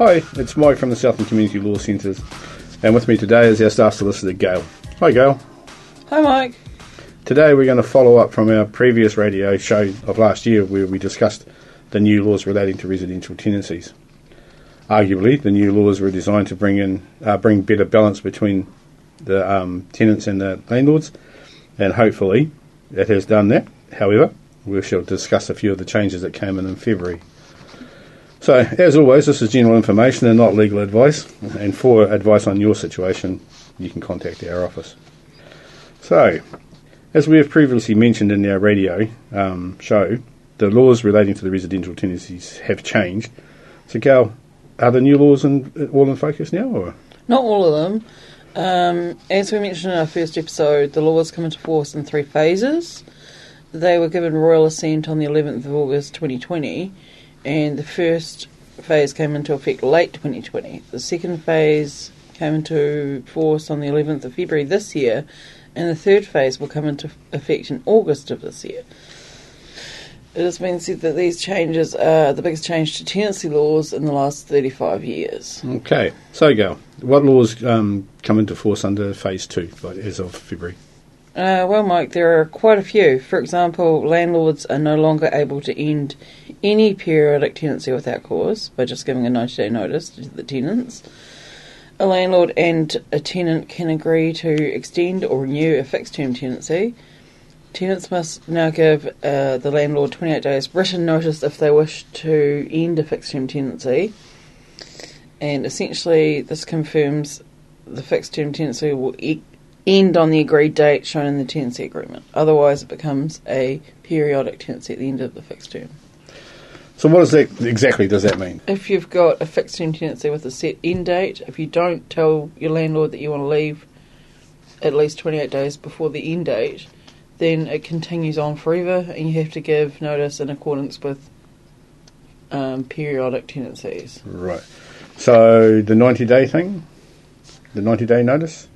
Hi, it's Mike from the Southland Community Law Centres, and with me today is our staff solicitor Gail. Hi, Gail. Hi, Mike. Today we're going to follow up from our previous radio show of last year where we discussed the new laws relating to residential tenancies. Arguably, the new laws were designed to bring in uh, bring better balance between the um, tenants and the landlords, and hopefully it has done that. However, we shall discuss a few of the changes that came in in February. So, as always, this is general information and not legal advice. And for advice on your situation, you can contact our office. So, as we have previously mentioned in our radio um, show, the laws relating to the residential tenancies have changed. So, Gail, are the new laws in, all in focus now? or Not all of them. Um, as we mentioned in our first episode, the laws come into force in three phases. They were given royal assent on the 11th of August 2020 and the first phase came into effect late 2020. The second phase came into force on the 11th of February this year, and the third phase will come into effect in August of this year. It has been said that these changes are the biggest change to tenancy laws in the last 35 years. Okay, so go. What laws um, come into force under phase two as of February? Uh, well, Mike, there are quite a few. For example, landlords are no longer able to end any periodic tenancy without cause by just giving a 90 day notice to the tenants. A landlord and a tenant can agree to extend or renew a fixed term tenancy. Tenants must now give uh, the landlord 28 days written notice if they wish to end a fixed term tenancy. And essentially, this confirms the fixed term tenancy will e- end on the agreed date shown in the tenancy agreement. Otherwise, it becomes a periodic tenancy at the end of the fixed term. So, what does that exactly does that mean? If you've got a fixed term tenancy with a set end date, if you don't tell your landlord that you want to leave at least 28 days before the end date, then it continues on forever, and you have to give notice in accordance with um, periodic tenancies. Right. So, the 90 day thing? The 90 day notice?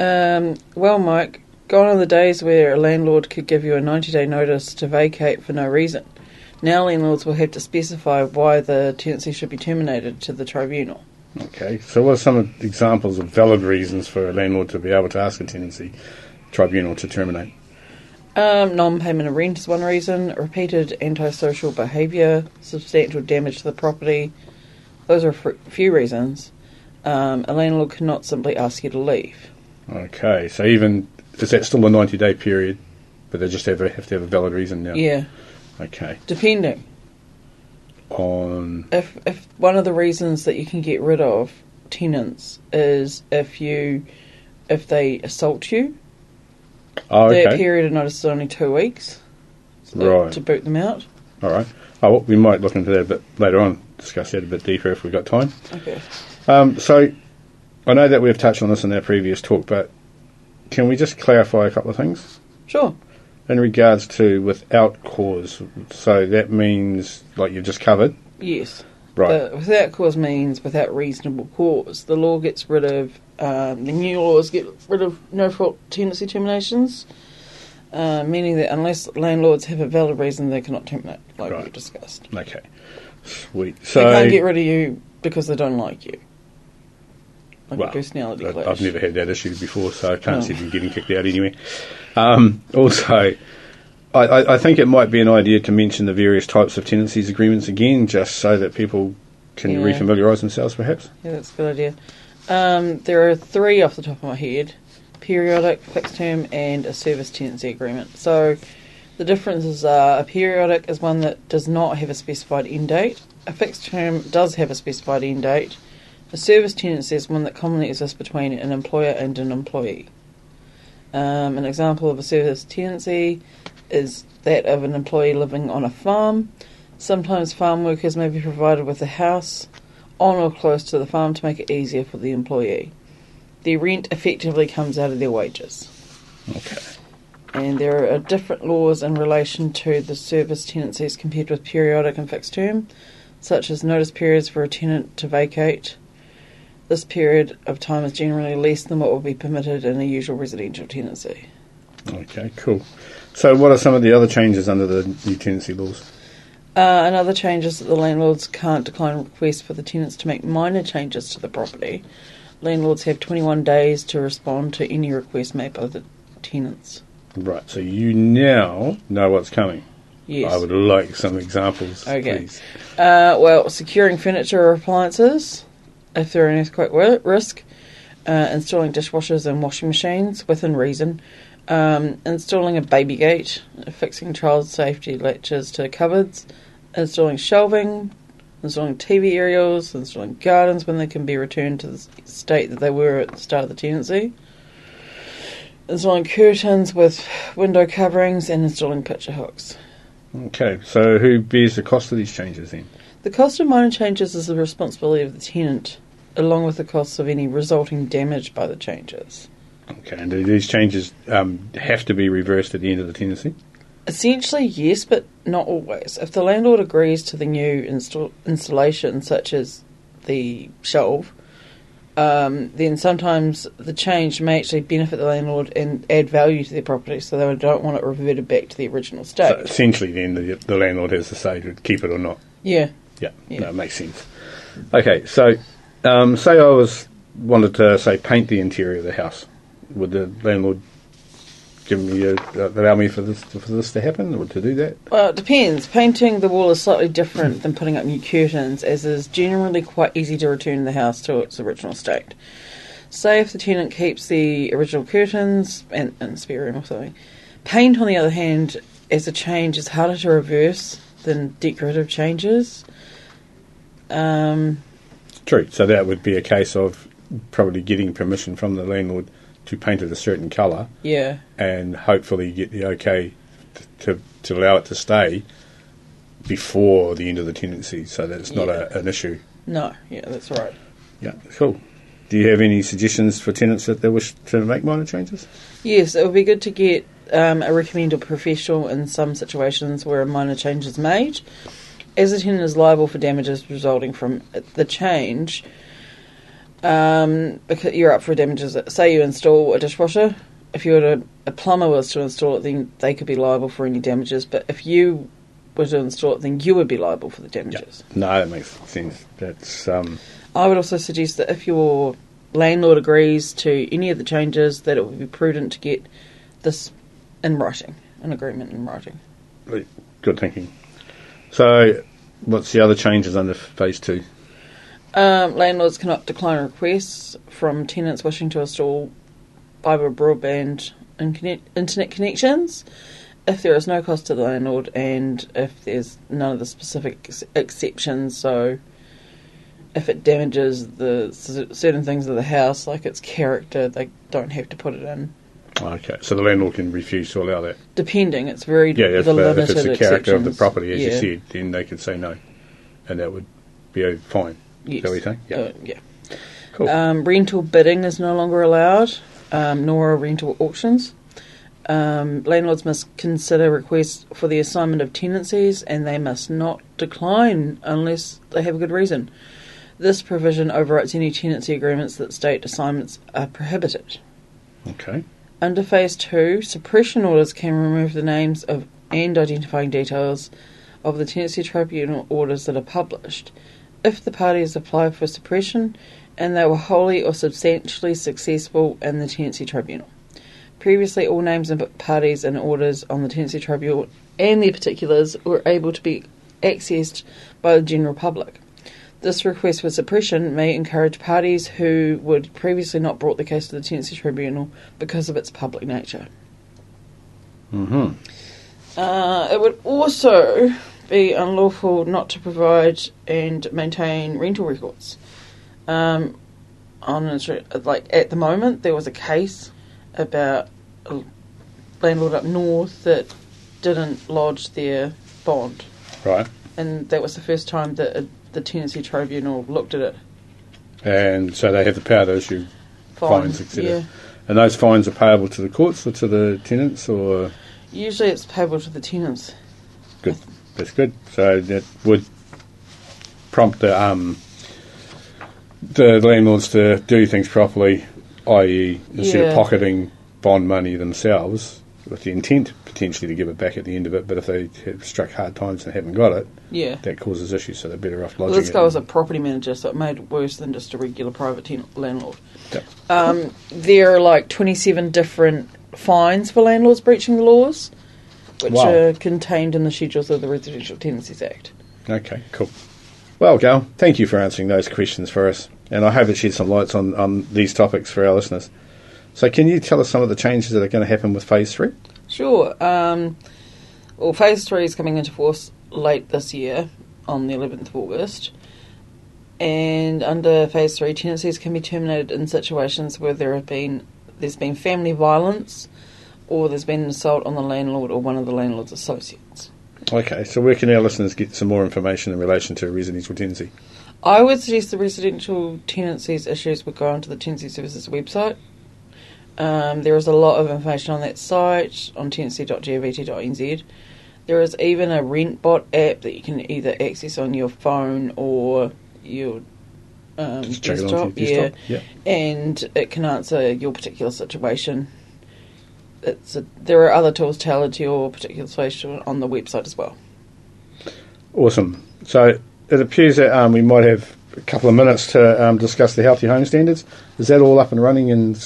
Um, well, Mike, gone are the days where a landlord could give you a 90 day notice to vacate for no reason. Now, landlords will have to specify why the tenancy should be terminated to the tribunal. Okay, so what are some examples of valid reasons for a landlord to be able to ask a tenancy tribunal to terminate? Um, non payment of rent is one reason, repeated antisocial behaviour, substantial damage to the property. Those are a few reasons. Um, a landlord cannot simply ask you to leave. Okay, so even is that still a ninety day period, but they just have, have to have a valid reason now. Yeah. Okay. Depending on if if one of the reasons that you can get rid of tenants is if you if they assault you. Oh, okay. Their period of notice is only two weeks. So right. To boot them out. All right. Oh, well, we might look into that a bit later on. Discuss that a bit deeper if we've got time. Okay. Um, so I know that we've touched on this in our previous talk, but can we just clarify a couple of things? Sure. In regards to without cause, so that means, like you've just covered? Yes. Right. The without cause means without reasonable cause. The law gets rid of, um, the new laws get rid of no fault tenancy terminations, uh, meaning that unless landlords have a valid reason, they cannot terminate, like Right. we discussed. Okay. Sweet. So they can't get rid of you because they don't like you. Like well, a personality clash. I've never had that issue before, so I can't No. see them getting kicked out anyway. Um, also, I, I, I think it might be an idea to mention the various types of tenancies agreements again, just so that people can Yeah. refamiliarise themselves, perhaps. Yeah, that's a good idea. Um, there are three off the top of my head periodic, fixed term, and a service tenancy agreement. So the differences are a periodic is one that does not have a specified end date, a fixed term does have a specified end date, a service tenancy is one that commonly exists between an employer and an employee. Um, an example of a service tenancy is that of an employee living on a farm. Sometimes farm workers may be provided with a house on or close to the farm to make it easier for the employee. The rent effectively comes out of their wages. Okay. And there are different laws in relation to the service tenancies compared with periodic and fixed term, such as notice periods for a tenant to vacate. This period of time is generally less than what would be permitted in a usual residential tenancy. Okay, cool. So, what are some of the other changes under the new tenancy laws? Uh, another change is that the landlords can't decline requests for the tenants to make minor changes to the property. Landlords have 21 days to respond to any request made by the tenants. Right, so you now know what's coming. Yes. I would like some examples, Okay. please. Uh, well, securing furniture or appliances if they're an earthquake risk, uh, installing dishwashers and washing machines within reason, um, installing a baby gate, fixing child safety latches to cupboards, installing shelving, installing TV aerials, installing gardens when they can be returned to the state that they were at the start of the tenancy. Installing curtains with window coverings and installing picture hooks. Okay, so who bears the cost of these changes then? The cost of minor changes is the responsibility of the tenant, along with the costs of any resulting damage by the changes. Okay, and do these changes um, have to be reversed at the end of the tenancy? Essentially, yes, but not always. If the landlord agrees to the new install- installation, such as the shelf, um, then sometimes the change may actually benefit the landlord and add value to their property, so they don't want it reverted back to the original So state. essentially, then the, the landlord has to say to keep it or not. yeah. Yeah, Yeah. no, it makes sense. Okay, so um, say I was wanted to say paint the interior of the house, would the landlord give me a, uh, allow me for this for this to happen or to do that? Well, it depends. Painting the wall is slightly different than putting up new curtains, as it is generally quite easy to return the house to its original state. Say if the tenant keeps the original curtains and, and spare room or something. Paint, on the other hand, as a change, is harder to reverse than decorative changes. Um, True. So that would be a case of probably getting permission from the landlord to paint it a certain colour yeah, and hopefully get the okay t- to to allow it to stay before the end of the tenancy, so that it's not Yeah. a, an issue. no, yeah, that's right. Yeah, cool. Do you have any suggestions for tenants that they wish to make minor changes? Yes, it would be good to get um, a recommended professional in some situations where a minor change is made. Tenant is liable for damages resulting from the change, um, because you're up for damages. Say you install a dishwasher, if you were to, a plumber was to install it, then they could be liable for any damages. But if you were to install it, then you would be liable for the damages. No, that makes sense. That's um, I would also suggest that if your landlord agrees to any of the changes, that it would be prudent to get this in writing, an agreement in writing. good thinking. So, what's the other changes under phase two? Um, landlords cannot decline requests from tenants wishing to install fibre broadband and connect- internet connections if there is no cost to the landlord and if there's none of the specific ex- exceptions. So, if it damages the certain things of the house, like its character, they don't have to put it in. Okay, so the landlord can refuse to allow that. Depending, it's very Yeah, if, the uh, if it's the character of the property, as yeah. you said, then they can say no, and that would be a fine. Yes. that what you're? Yeah. Uh, yeah. Cool. Um, rental bidding is no longer allowed, um, nor are rental auctions. Um, landlords must consider requests for the assignment of tenancies and they must not decline unless they have a good reason. This provision overrides any tenancy agreements that state assignments are prohibited. Okay. Under Phase 2, suppression orders can remove the names of and identifying details of the tenancy tribunal orders that are published. If the parties apply for suppression and they were wholly or substantially successful in the tenancy tribunal. Previously, all names and parties and orders on the tenancy tribunal and their particulars were able to be accessed by the general public. This request for suppression may encourage parties who would previously not brought the case to the tenancy tribunal because of its public nature. Mm-hmm. Uh, it would also be unlawful not to provide and maintain rental records. Um, on a like at the moment, there was a case about a landlord up north that didn't lodge their bond, Right. and that was the first time that a the tenancy tribunal looked at it. And so they have the power to issue fines, Fines, etc. yeah. And those fines are payable to the courts or to the tenants, or Usually it's payable to the tenants. good. That's good. So that would prompt the um, the landlords to do things properly, i.e., instead Yeah. of pocketing bond money themselves with the intent potentially to give it back at the end of it. But if they have struck hard times and haven't got it, Yeah. that causes issues. So they're better off Well, lodging this it. guy was a property manager, so it made it worse than just a regular private tenant landlord. Yep. Um, there are like 27 different fines for landlords breaching the laws, which Wow. are contained in the schedules of the Residential Tenancies Act. Okay, cool. Well, Gail, thank you for answering those questions for us, and I hope it shed some lights on, on these topics for our listeners. So, can you tell us some of the changes that are going to happen with Phase 3? Sure. Um, well, phase three is coming into force late this year on the 11th of August. And under phase three, tenancies can be terminated in situations where there have been there's been family violence, or there's been an assault on the landlord or one of the landlord's associates. Okay, so where can our listeners get some more information in relation to residential tenancy? I would suggest the residential tenancies issues would go onto the Tenancy Services website. Um, there is a lot of information on that site on tenancy.govt.nz. There is even a RentBot app that you can either access on your phone or your um, Just check it desktop. your yeah, desktop. Yeah. and it can answer your particular situation. It's a, there are other tools tailored to your particular situation on the website as well. Awesome. So, it appears that um, we might have a couple of minutes to um, discuss the healthy home standards. Is that all up and running and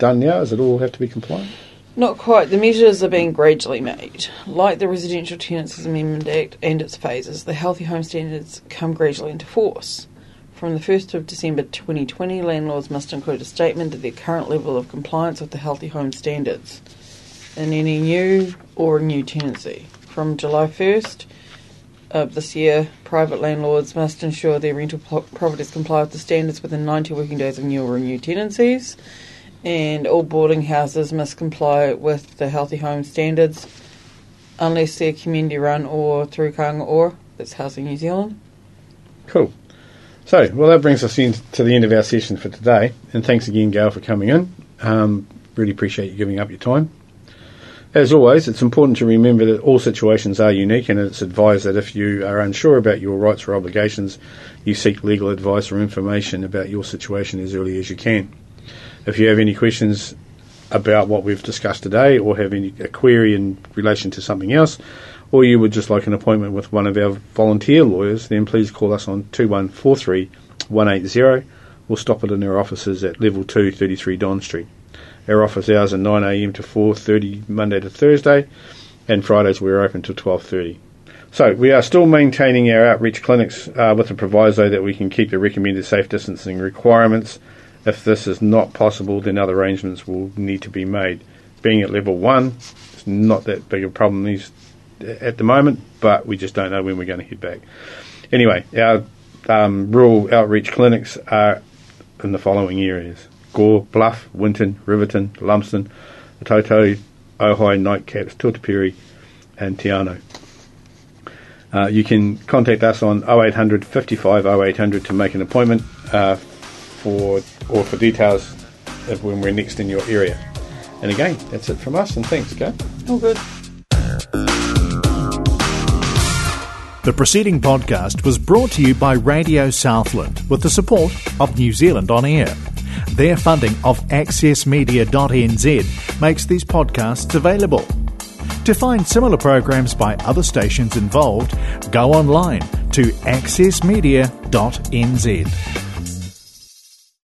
done now? Does it all have to be compliant? Not quite. The measures are being gradually made. Like the Residential Tenancies Amendment Act and its phases, the Healthy Home Standards come gradually into force. From the 1st of December 2020, landlords must include a statement of their current level of compliance with the Healthy Home Standards in any new or new tenancy. From July 1st of this year, private landlords must ensure their rental properties comply with the standards within 90 working days of new or renewed tenancies and all boarding houses must comply with the healthy home standards unless they're community run or through Kāinga Ora that's Housing New Zealand. Cool. So, well, that brings us in to the end of our session for today. And thanks again, Gail, for coming in. Um, really appreciate you giving up your time. As always, it's important to remember that all situations are unique, and it's advised that if you are unsure about your rights or obligations, you seek legal advice or information about your situation as early as you can. If you have any questions about what we've discussed today, or have any a query in relation to something else, or you would just like an appointment with one of our volunteer lawyers, then please call us on 2143 180 or stop it in our offices at level 2, 33 Don Street. Our office hours are 9am to 4.30 Monday to Thursday, and Fridays we're open till 12.30. So we are still maintaining our outreach clinics uh, with the proviso that we can keep the recommended safe distancing requirements. If this is not possible, then other arrangements will need to be made. Being at level 1, it's not that big a problem these, at the moment, but we just don't know when we're going to head back. Anyway, our um, rural outreach clinics are in the following areas Gore, Bluff, Winton, Riverton, Lumsden, Otautau, Ohai, Nightcaps, Tuatapere, and Te Anau. Uh, you can contact us on 0800 55 0800 to make an appointment uh, for or for details of when we're next in your area. And again, that's it from us, and thanks, okay? All good. The preceding podcast was brought to you by Radio Southland with the support of New Zealand On Air. Their funding of accessmedia.nz makes these podcasts available. To find similar programs by other stations involved, go online to accessmedia.nz.